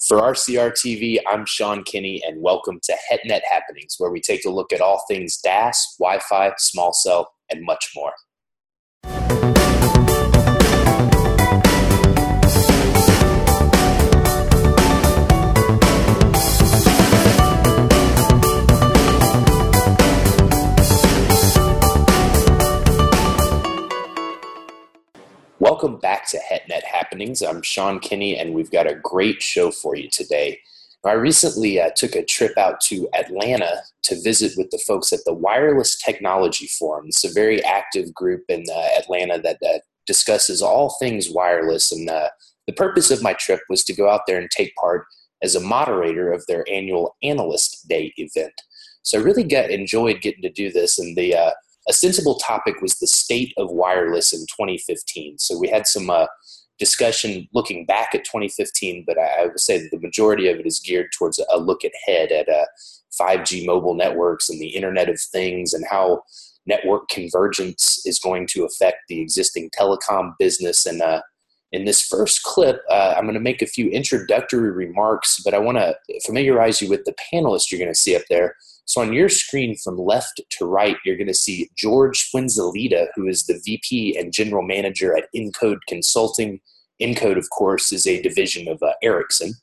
For RCR TV, I'm Sean Kinney, and welcome to HetNet Happenings, where we take a look at all things DAS, Wi Fi, small cell, and much more. Welcome back to HetNet Happenings. I'm Sean Kinney, and we've got a great show for you today. I recently uh, took a trip out to Atlanta to visit with the folks at the Wireless Technology Forum. It's a very active group in uh, Atlanta that uh, discusses all things wireless. And uh, the purpose of my trip was to go out there and take part as a moderator of their annual Analyst Day event. So I really got enjoyed getting to do this, and the uh, a sensible topic was the state of wireless in 2015. So we had some uh, discussion looking back at 2015, but I, I, would say that the majority of it is geared towards a, look ahead at uh, 5G mobile networks and the Internet of Things and how network convergence is going to affect the existing telecom business. And uh, in this first clip, uh, I'm going to make a few introductory remarks, but I want to familiarize you with the panelists you're going to see up there. So on your screen from left to right, you're going to see George Fuenzalida, who is the VP and General Manager at Encode Consulting. Encode, of course, is a division of uh, Ericsson.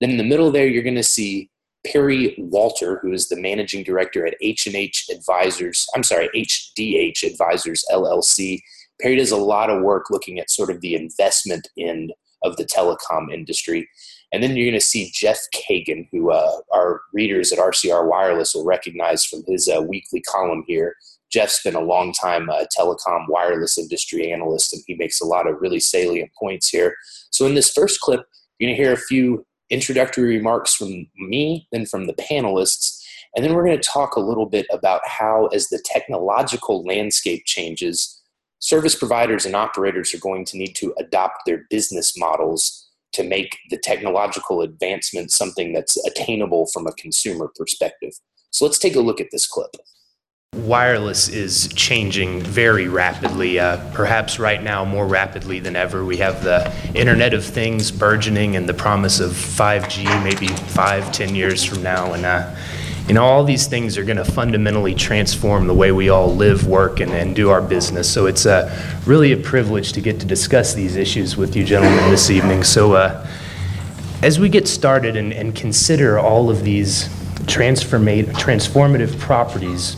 Then in the middle there, you're going to see Perry Walter, who is the Managing Director at H&H Advisors. I'm sorry, HDH Advisors LLC. Perry does a lot of work looking at sort of the investment end of the telecom industry. And then you're going to see Jeff Kagan, who uh, our readers at RCR Wireless will recognize from his uh, weekly column here. Jeff's been a long time uh, telecom wireless industry analyst, and he makes a lot of really salient points here. So, in this first clip, you're going to hear a few introductory remarks from me, then from the panelists, and then we're going to talk a little bit about how, as the technological landscape changes, service providers and operators are going to need to adopt their business models to make the technological advancement something that's attainable from a consumer perspective. So let's take a look at this clip. Wireless is changing very rapidly, uh, perhaps right now more rapidly than ever. We have the Internet of Things burgeoning and the promise of 5G maybe five, ten years from now. And uh, you know, all these things are going to fundamentally transform the way we all live, work, and, and do our business. So it's uh, really a privilege to get to discuss these issues with you gentlemen this evening. So uh, as we get started and, and consider all of these transformative properties,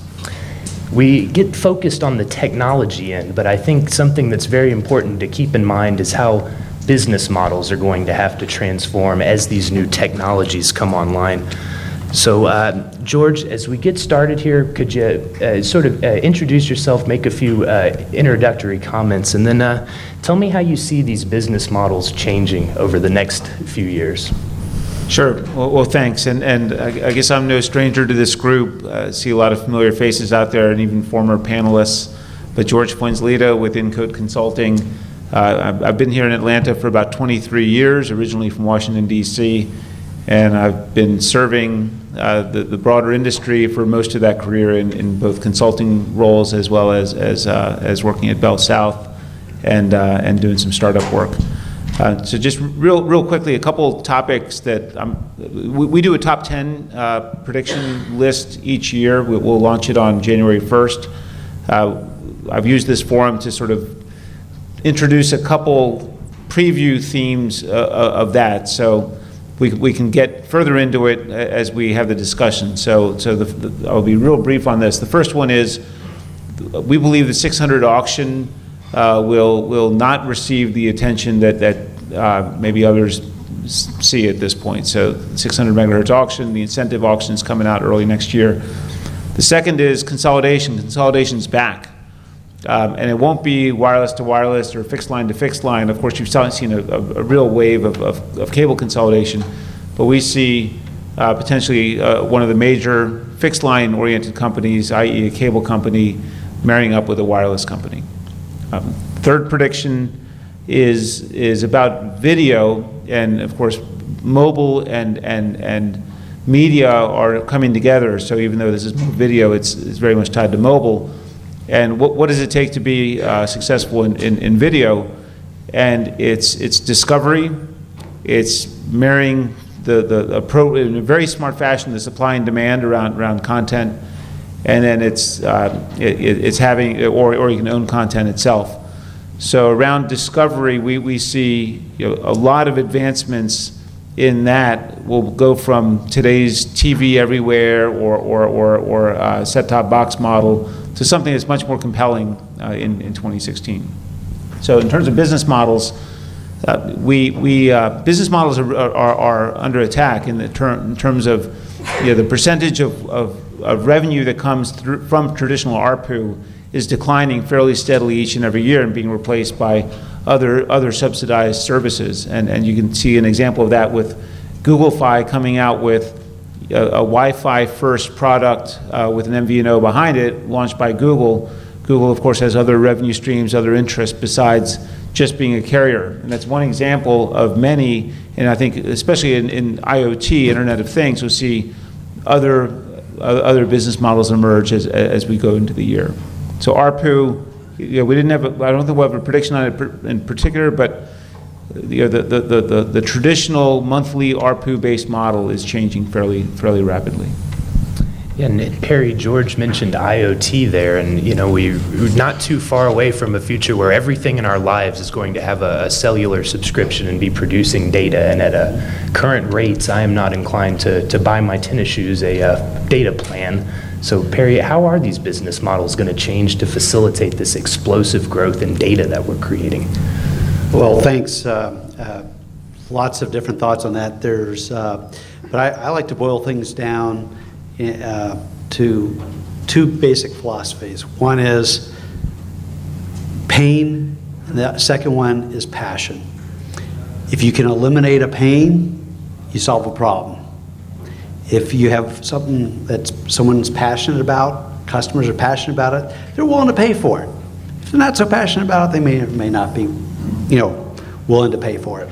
we get focused on the technology end, but I think something that's very important to keep in mind is how business models are going to have to transform as these new technologies come online. So, uh, George, as we get started here, could you uh, sort of uh, introduce yourself, make a few uh, introductory comments, and then uh, tell me how you see these business models changing over the next few years? Sure. Well, well thanks. And, and I, I, guess I'm no stranger to this group. I uh, see a lot of familiar faces out there and even former panelists. But George Fuenzalida with Encode Consulting. I've, I've been here in Atlanta for about 23 years, originally from Washington, D.C and I've been serving uh, the, the, broader industry for most of that career in, in both consulting roles as well as as, uh, as working at Bell South and uh, and doing some startup work. Uh, so just real real quickly, a couple topics that we, we, do a top ten uh, prediction list each year. We, will launch it on January first. Uh, I've used this forum to sort of introduce a couple preview themes of that. So we, we can get further into it as we have the discussion. So, so the, the, I'll be real brief on this. The first one is we believe the 600 auction uh, will, will not receive the attention that, that uh, maybe others see at this point. So 600 megahertz auction, the incentive auction is coming out early next year. The second is consolidation. Consolidation's back. Um, and it won't be wireless to wireless or fixed line to fixed line. Of course, you've seen a, a, a real wave of, of, of, cable consolidation, but we see uh, potentially uh, one of the major fixed line oriented companies, i.e., a cable company, marrying up with a wireless company. Um, third prediction is, is about video, and of course, mobile and, and, and media are coming together. So even though this is video, it's, it's very much tied to mobile and what, what does it take to be uh, successful in, in, in, video? And it's, it's discovery, it's marrying the, the, appro- in a very smart fashion, the supply and demand around, around content, and then it's, uh, it- it's having, or, or you can own content itself. So around discovery, we, we see, you know, a lot of advancements in that will go from today's TV everywhere or, or, or, or uh, set-top box model to something that's much more compelling uh, in, in 2016. So in terms of business models, uh, we, we, uh, business models are, are, are under attack in the term, in terms of, you know, the percentage of, of, of revenue that comes from traditional ARPU is declining fairly steadily each and every year and being replaced by other, other subsidized services. And, and you can see an example of that with Google Fi coming out with a, a Wi-Fi first product uh, with an MVNO behind it, launched by Google. Google, of course, has other revenue streams, other interests besides just being a carrier. And that's one example of many, and I think especially in, in IoT, Internet of Things, we'll see other, uh, other business models emerge as, as we go into the year. So ARPU, you know, we didn't have, a- I don't think we'll have a prediction on it in particular, but the, the, the, the- the traditional monthly ARPU-based model is changing fairly, fairly rapidly. Yeah, and Perry, George mentioned IoT there, and you know we- we're not too far away from a future where everything in our lives is going to have a, a cellular subscription and be producing data. And at a current rates, I am not inclined to, to buy my tennis shoes a data plan. So Perry, how are these business models going to change to facilitate this explosive growth in data that we're creating? Well, thanks. Uh, uh, Lots of different thoughts on that. There's, uh, but I I like to boil things down uh, to two basic philosophies. One is pain, and the second one is passion. If you can eliminate a pain, you solve a problem. If you have something that someone's passionate about, customers are passionate about it, they're willing to pay for it. If they're not so passionate about it, they may or may not be, you know, willing to pay for it.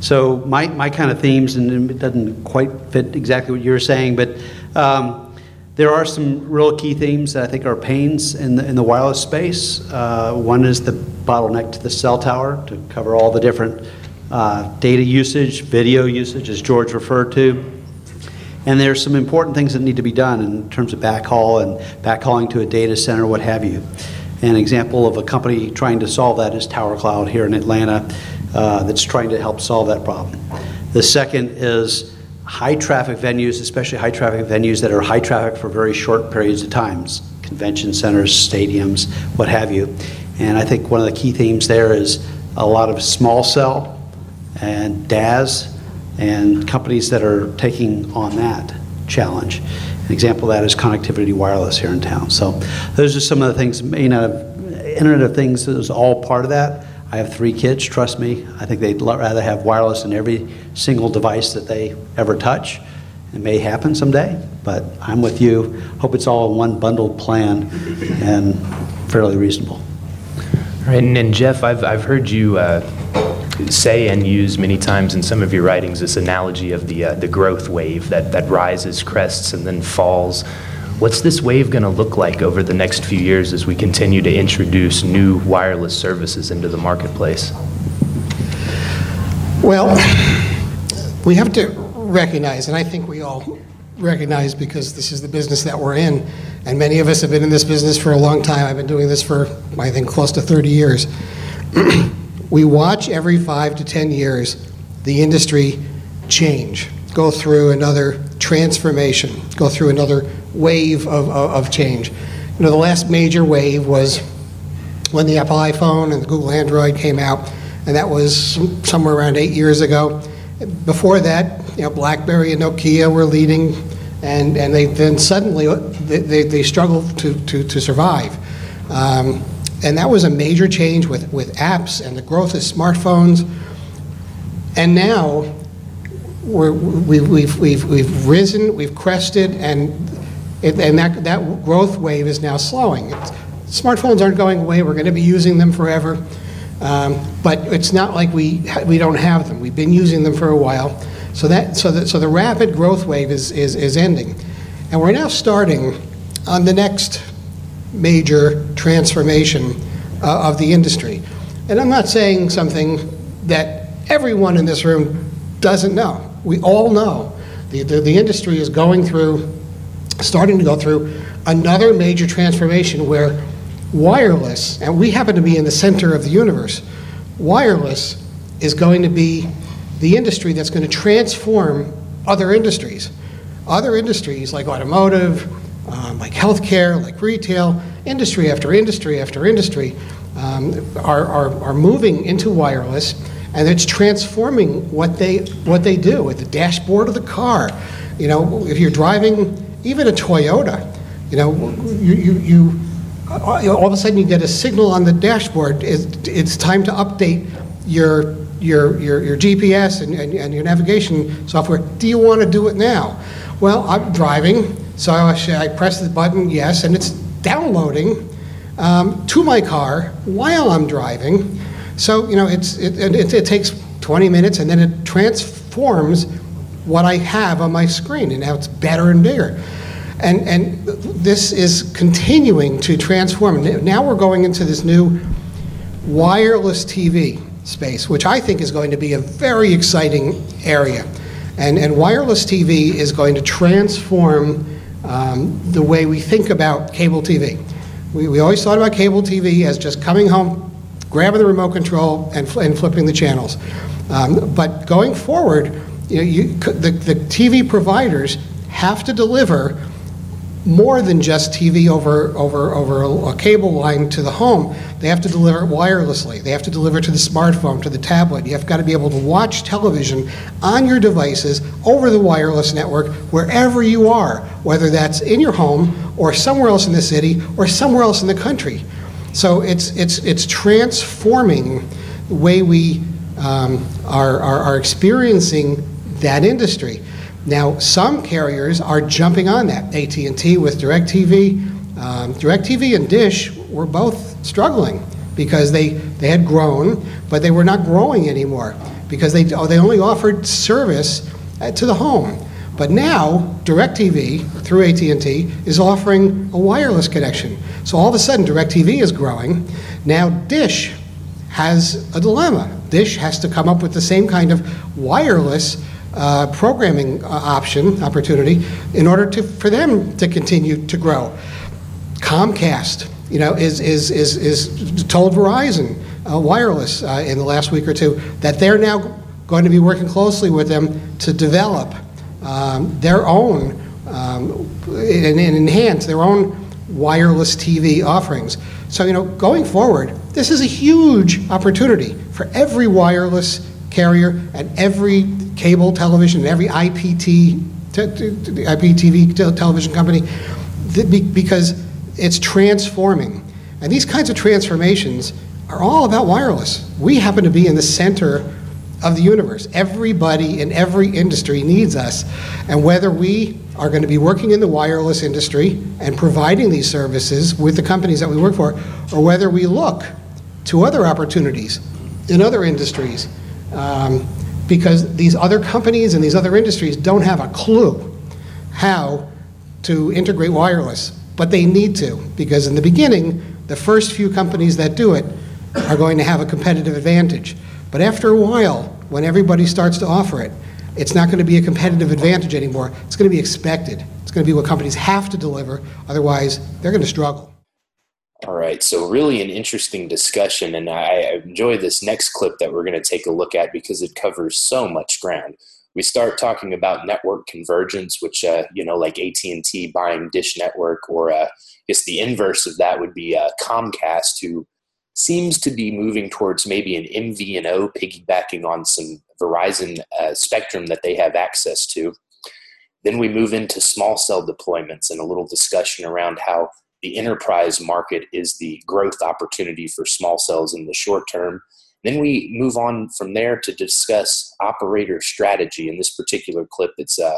So my, my kind of themes, and it doesn't quite fit exactly what you were saying, but um, there are some real key themes that I think are pains in the, in the wireless space. Uh, one is the bottleneck to the cell tower to cover all the different uh, data usage, video usage, as George referred to. And there's some important things that need to be done in terms of backhaul and backhauling to a data center, what have you. An example of a company trying to solve that is Tower Cloud here in Atlanta uh, that's trying to help solve that problem. The second is high traffic venues, especially high traffic venues that are high traffic for very short periods of times, convention centers, stadiums, what have you. And I think one of the key themes there is a lot of small cell and DAS and companies that are taking on that challenge. An example of that is Connectivity Wireless here in town. So those are some of the things, not have, Internet of Things is all part of that. I have three kids, trust me. I think they'd rather have wireless in every single device that they ever touch. It may happen someday, but I'm with you. Hope it's all one bundled plan and fairly reasonable. All right, and, and Jeff, I've, I've heard you uh, say and use many times in some of your writings this analogy of the, uh, the growth wave that, that rises, crests, and then falls. What's this wave going to look like over the next few years as we continue to introduce new wireless services into the marketplace? Well, we have to recognize, and I think we all recognize because this is the business that we're in, and many of us have been in this business for a long time. I've been doing this for, I think, close to 30 years. we watch every five to 10 years the industry change, go through another transformation, go through another wave of, of, of change. You know, the last major wave was when the Apple iPhone and the Google Android came out, and that was somewhere around eight years ago. Before that, you know, BlackBerry and Nokia were leading, and, and they then suddenly they, they, they struggled to, to, to survive. Um, and that was a major change with, with apps and the growth of smartphones. And now we're, we, we've, we've, we've risen, we've crested, and, it, and that, that growth wave is now slowing. It's, smartphones aren't going away, we're going to be using them forever. Um, but it's not like we, we don't have them. We've been using them for a while. So, that, so, that, so the rapid growth wave is, is, is ending. And we're now starting on the next major transformation uh, of the industry. And I'm not saying something that everyone in this room doesn't know. we all know the, the, the industry is going through, starting to go through another major transformation where wireless, and we happen to be in the center of the universe, wireless is going to be the industry that's going to transform other industries. Other industries like automotive, um, like healthcare, like retail, industry after industry after industry um, are, are, are moving into wireless and it's transforming what they, what they do at the dashboard of the car. You know, if you're driving even a Toyota, you know, you, you, you all of a sudden you get a signal on the dashboard. It's, it's time to update your, your, your, your GPS and, and, and your navigation software. Do you want to do it now? Well, I'm driving, so I, I press the button, yes, and it's downloading um, to my car while I'm driving. So, you know, it's, it, it, it takes 20 minutes and then it transforms what I have on my screen, and now it's better and bigger. And, and this is continuing to transform. Now we're going into this new wireless TV space, which I think is going to be a very exciting area. And, and wireless TV is going to transform um, the way we think about cable TV. We, we always thought about cable TV as just coming home, grabbing the remote control, and, fl- and flipping the channels. Um, but going forward, you know, you, the, the TV providers have to deliver more than just TV over, over, over a, a, cable line to the home. They have to deliver it wirelessly. They have to deliver it to the smartphone, to the tablet. You have got to be able to watch television on your devices over the wireless network wherever you are, whether that's in your home or somewhere else in the city or somewhere else in the country. So it's, it's, it's transforming the way we um, are, are, are experiencing that industry. Now, some carriers are jumping on that. AT&T with DirecTV, um, DirecTV and Dish were both struggling because they, they had grown, but they were not growing anymore because they, they only offered service to the home. But now, DirecTV through AT&T is offering a wireless connection. So all of a sudden, DirecTV is growing. Now, Dish has a dilemma. Dish has to come up with the same kind of wireless uh, programming uh, option, opportunity, in order to, for them to continue to grow. Comcast, you know, is, is, is, is told Verizon uh, Wireless uh, in the last week or two that they're now going to be working closely with them to develop um, their own um, and, and enhance their own wireless TV offerings. So, you know, going forward, this is a huge opportunity for every wireless carrier and every cable television, and every IPT, IPTV television company, because it's transforming. And these kinds of transformations are all about wireless. We happen to be in the center of the universe. Everybody in every industry needs us. And whether we are going to be working in the wireless industry and providing these services with the companies that we work for, or whether we look to other opportunities in other industries, um, because these other companies and these other industries don't have a clue how to integrate wireless, but they need to, because in the beginning, the first few companies that do it are going to have a competitive advantage. But after a while, when everybody starts to offer it, it's not going to be a competitive advantage anymore. It's going to be expected. It's going to be what companies have to deliver. Otherwise, they're going to struggle. All right, so really an interesting discussion, and I enjoy this next clip that we're going to take a look at because it covers so much ground. We start talking about network convergence, which uh, you know, like AT and T buying Dish Network, or uh, I guess the inverse of that would be uh, Comcast, who seems to be moving towards maybe an MVNO, piggybacking on some Verizon uh, spectrum that they have access to. Then we move into small cell deployments and a little discussion around how the enterprise market is the growth opportunity for small cells in the short term. Then we move on from there to discuss operator strategy. In this particular clip, it's uh,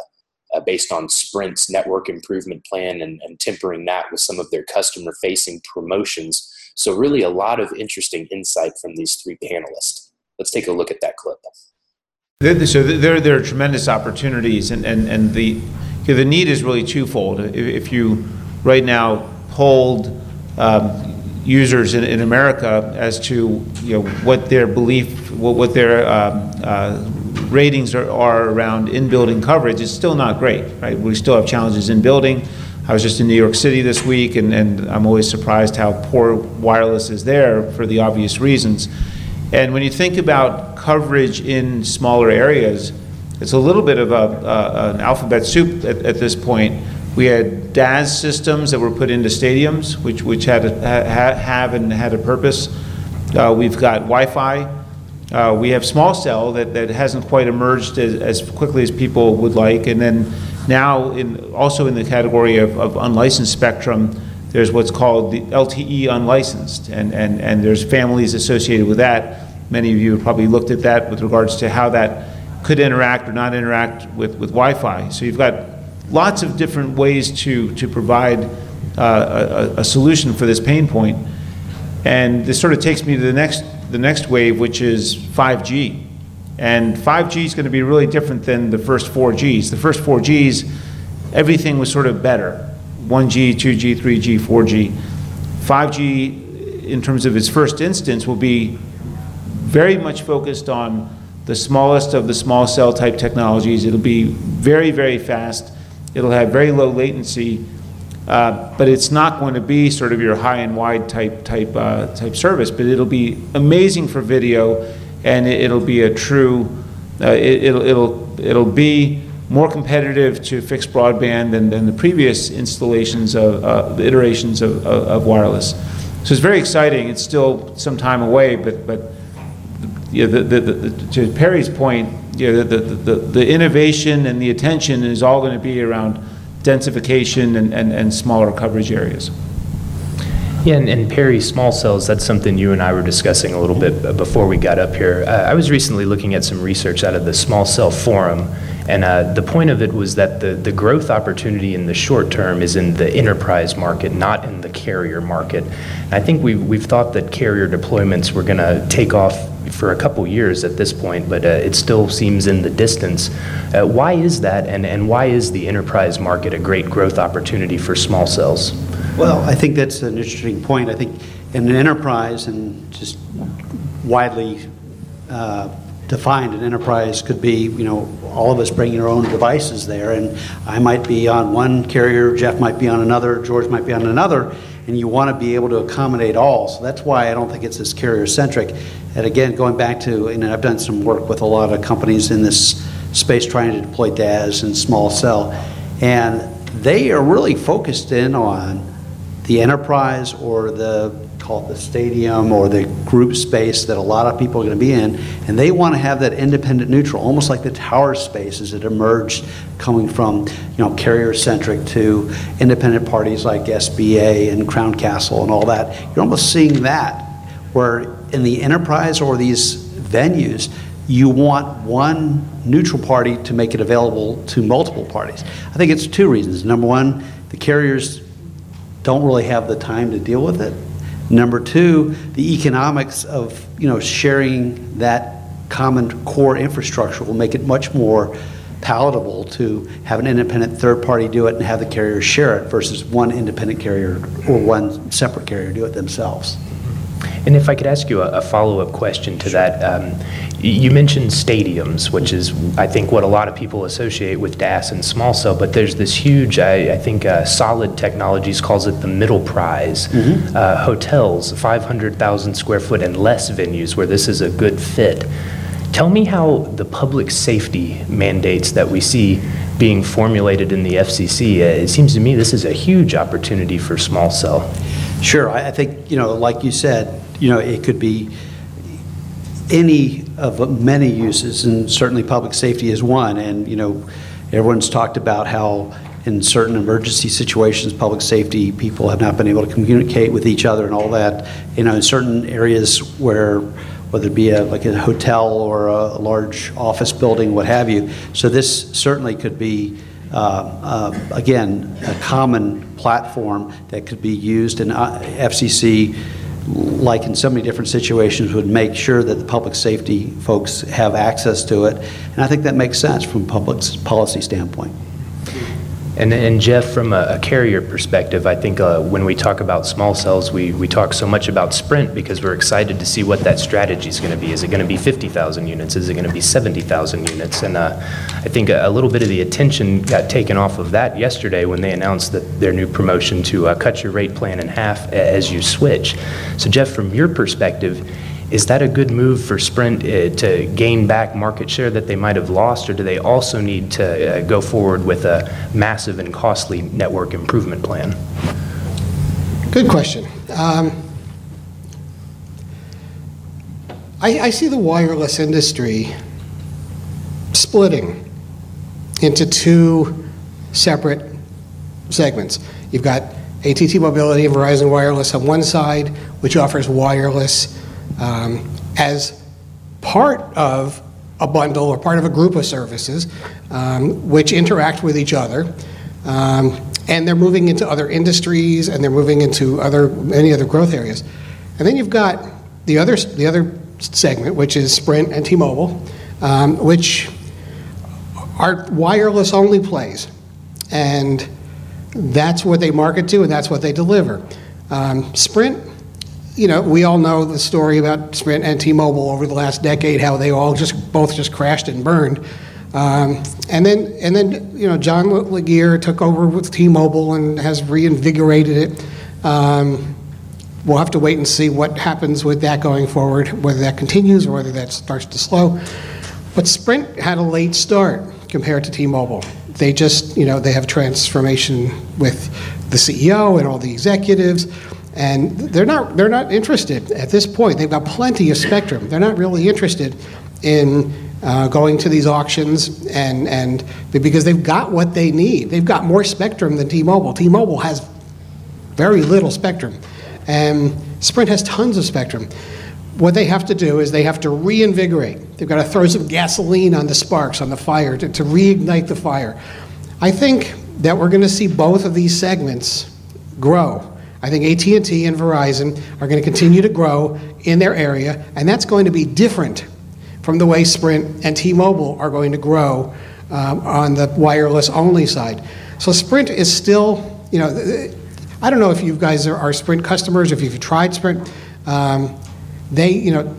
uh, based on Sprint's network improvement plan and, and tempering that with some of their customer facing promotions so, really, a lot of interesting insight from these three panelists. Let's take a look at that clip. So, there, there are tremendous opportunities, and, and, and the, the need is really twofold. If, you right now polled um, users in, in America as to you know, what their belief, what, what their um, uh, ratings are, are around in-building coverage, it's still not great, right? We still have challenges in building. I was just in New York City this week, and, and I'm always surprised how poor wireless is there for the obvious reasons. And when you think about coverage in smaller areas, it's a little bit of a, uh, an alphabet soup at, at this point. We had DAS systems that were put into stadiums, which, which had a, ha, have and had a purpose. Uh, we've got Wi-Fi. Uh, we have small cell that, that hasn't quite emerged as, as quickly as people would like. And then now, in, also in the category of, of unlicensed spectrum, there's what's called the LTE unlicensed, and, and, and there's families associated with that. Many of you have probably looked at that with regards to how that could interact or not interact with, with Wi-Fi. So you've got lots of different ways to, to provide uh, a, a solution for this pain point. And this sort of takes me to the next, the next wave, which is 5G. And 5G is going to be really different than the first 4Gs. The first 4Gs, everything was sort of better. 1G, 2G, 3G, 4G. 5G, in terms of its first instance, will be very much focused on the smallest of the small cell type technologies. It'll be very, very fast. It'll have very low latency, uh, but it's not going to be sort of your high and wide type type uh, type service. But it'll be amazing for video, and it, will be a true. Uh, it, will it'll it'll be more competitive to fixed broadband than, than the previous installations of uh, iterations of, of, of, wireless. So it's very exciting. It's still some time away, but but you know, the, the, the, to Perry's point, you know, the, the, the, innovation and the attention is all going to be around densification and, and, and smaller coverage areas. Yeah, and, and, Perry small cells, that's something you and I were discussing a little bit before we got up here. Uh, I was recently looking at some research out of the Small Cell Forum, and uh, the point of it was that the, the growth opportunity in the short term is in the enterprise market, not in the carrier market. And I think we've, we've thought that carrier deployments were going to take off for a couple years at this point, but uh, it still seems in the distance. Uh, why is that, and, and why is the enterprise market a great growth opportunity for small cells? Well, I think that's an interesting point. I think in an enterprise, and just widely uh, defined, an enterprise could be, you know, all of us bringing our own devices there, and I might be on one carrier, Jeff might be on another, George might be on another, and you want to be able to accommodate all. So that's why I don't think it's as carrier centric. And again, going back to, and I've done some work with a lot of companies in this space trying to deploy DAS and small cell, and they are really focused in on the enterprise or the call it the stadium or the group space that a lot of people are going to be in, and they want to have that independent neutral, almost like the tower spaces that emerged coming from you know carrier centric to independent parties like SBA and Crown Castle and all that. You're almost seeing that where in the enterprise or these venues, you want one neutral party to make it available to multiple parties. I think it's two reasons. Number one, the carriers don't really have the time to deal with it. Number two, the economics of you know sharing that common core infrastructure will make it much more palatable to have an independent third party do it and have the carrier share it versus one independent carrier or one separate carrier do it themselves. And if I could ask you a, a follow-up question to that, um, you mentioned stadiums, which is, I think, what a lot of people associate with DAS and small cell, but there's this huge, I, I think, uh, Solid Technologies calls it the middle prize. Mm-hmm. Uh, hotels, 500,000 square foot and less venues where this is a good fit. Tell me how the public safety mandates that we see being formulated in the FCC, uh, it seems to me this is a huge opportunity for small cell. Sure, I think, you know, like you said, you know, it could be any of many uses, and certainly public safety is one. And, you know, everyone's talked about how in certain emergency situations, public safety people have not been able to communicate with each other and all that. You know, in certain areas where, whether it be a, like a hotel or a, large office building, what have you. So this certainly could be, uh, uh, again, a common platform that could be used in uh, FCC like in so many different situations, would make sure that the public safety folks have access to it. And I think that makes sense from a public policy standpoint. And, and Jeff, from a, a carrier perspective, I think uh, when we talk about small cells, we, we talk so much about Sprint because we're excited to see what that strategy is going to be. Is it going to be 50,000 units? Is it going to be 70,000 units? And uh, I think a, a, little bit of the attention got taken off of that yesterday when they announced that their new promotion to uh, cut your rate plan in half as you switch. So, Jeff, from your perspective, is that a good move for Sprint uh, to gain back market share that they might have lost, or do they also need to uh, go forward with a massive and costly network improvement plan? Good question. Um, I, I see the wireless industry splitting into two separate segments. You've got AT&T Mobility and Verizon Wireless on one side, which offers wireless um, as part of a bundle or part of a group of services um, which interact with each other. Um, and they're moving into other industries and they're moving into other many other growth areas. And then you've got the other the other segment, which is Sprint and T-Mobile, um, which are wireless only plays, and that's what they market to and that's what they deliver. Um, Sprint you know, we all know the story about Sprint and T-Mobile over the last decade, how they all just both just crashed and burned. Um, and then, and then, you know, John Legere took over with T-Mobile and has reinvigorated it. Um, we'll have to wait and see what happens with that going forward, whether that continues or whether that starts to slow. But Sprint had a late start compared to T-Mobile. They just, you know, they have transformation with the CEO and all the executives and they're not they're not interested at this point. They've got plenty of spectrum. They're not really interested in uh, going to these auctions and and because they've got what they need. They've got more spectrum than T-Mobile. T-Mobile has very little spectrum, and Sprint has tons of spectrum. What they have to do is they have to reinvigorate. They've got to throw some gasoline on the sparks, on the fire, to, to reignite the fire. I think that we're going to see both of these segments grow I think AT&T and Verizon are going to continue to grow in their area, and that's going to be different from the way Sprint and T-Mobile are going to grow um, on the wireless only side. So Sprint is still, you know, I don't know if you guys are, are Sprint customers, if you've tried Sprint. Um, they, you know,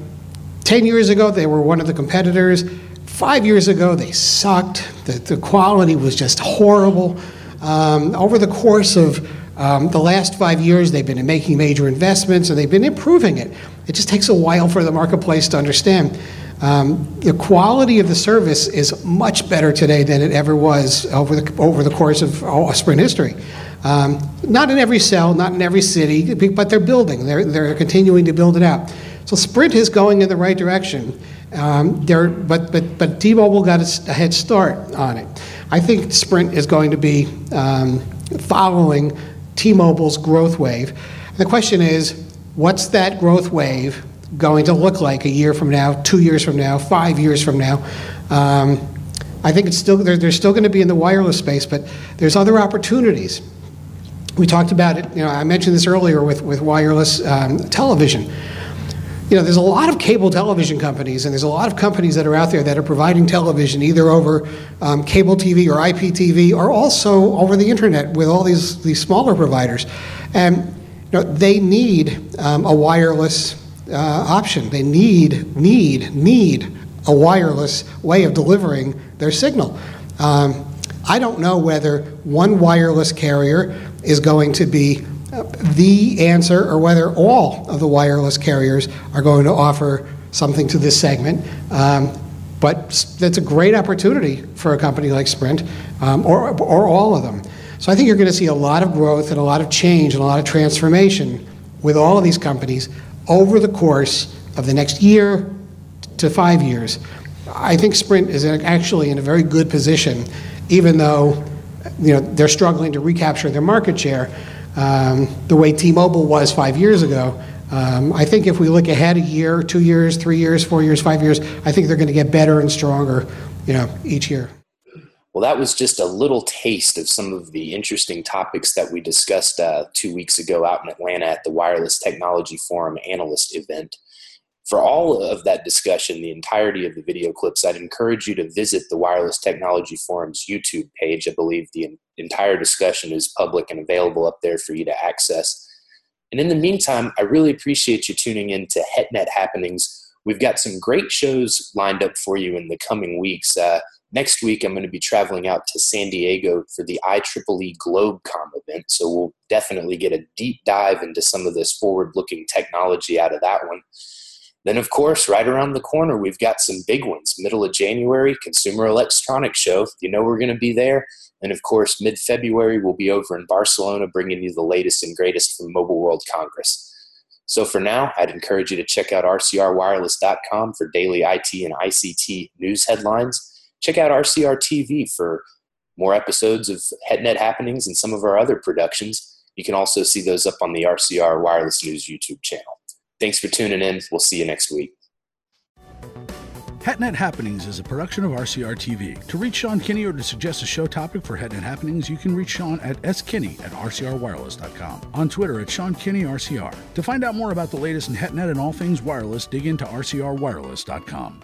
10 years ago they were one of the competitors. Five years ago they sucked. The, the quality was just horrible. Um, over the course of um, the last five years, they've been making major investments and they've been improving it. It just takes a while for the marketplace to understand. Um, the quality of the service is much better today than it ever was over the, over the course of oh, Sprint history. Um, not in every cell, not in every city, but they're building. They're, they're continuing to build it out. So Sprint is going in the right direction. Um, but, but, but T-Mobile got a, head start on it. I think Sprint is going to be um, following T-Mobile's growth wave. The question is, what's that growth wave going to look like a year from now, two years from now, five years from now? Um, I think it's still they're, they're still going to be in the wireless space, but there's other opportunities. We talked about it. You know, I mentioned this earlier with with wireless um, television you know, there's a lot of cable television companies, and there's a lot of companies that are out there that are providing television either over um, cable TV or IPTV, or also over the internet with all these these smaller providers, and you know, they need um, a wireless uh, option. They need need need a wireless way of delivering their signal. Um, I don't know whether one wireless carrier is going to be the answer or whether all of the wireless carriers are going to offer something to this segment. Um, but that's a great opportunity for a company like Sprint um, or, or all of them. So I think you're going to see a lot of growth and a lot of change and a lot of transformation with all of these companies over the course of the next year to five years. I think Sprint is actually in a very good position, even though you know they're struggling to recapture their market share um, the way T-Mobile was five years ago. Um, I think if we look ahead a year, two years, three years, four years, five years, I think they're going to get better and stronger, you know, each year. Well, that was just a little taste of some of the interesting topics that we discussed uh, two weeks ago out in Atlanta at the Wireless Technology Forum analyst event. For all of that discussion, the entirety of the video clips, I'd encourage you to visit the Wireless Technology Forum's YouTube page. I believe the entire discussion is public and available up there for you to access. And in the meantime, I really appreciate you tuning in to HetNet Happenings. We've got some great shows lined up for you in the coming weeks. Uh, next week, I'm going to be traveling out to San Diego for the IEEE GlobeCom event, so we'll definitely get a deep dive into some of this forward looking technology out of that one. Then, of course, right around the corner, we've got some big ones. Middle of January, Consumer Electronics Show. You know we're going to be there. And of course, mid February, we'll be over in Barcelona bringing you the latest and greatest from Mobile World Congress. So for now, I'd encourage you to check out rcrwireless.com for daily IT and ICT news headlines. Check out RCR TV for more episodes of HetNet happenings and some of our other productions. You can also see those up on the RCR Wireless News YouTube channel. Thanks for tuning in. We'll see you next week. HetNet Happenings is a production of RCR TV. To reach Sean Kinney or to suggest a show topic for HetNet Happenings, you can reach Sean at skinney at rcrwireless.com. On Twitter at Sean Kinney RCR. To find out more about the latest in HetNet and all things wireless, dig into rcrwireless.com.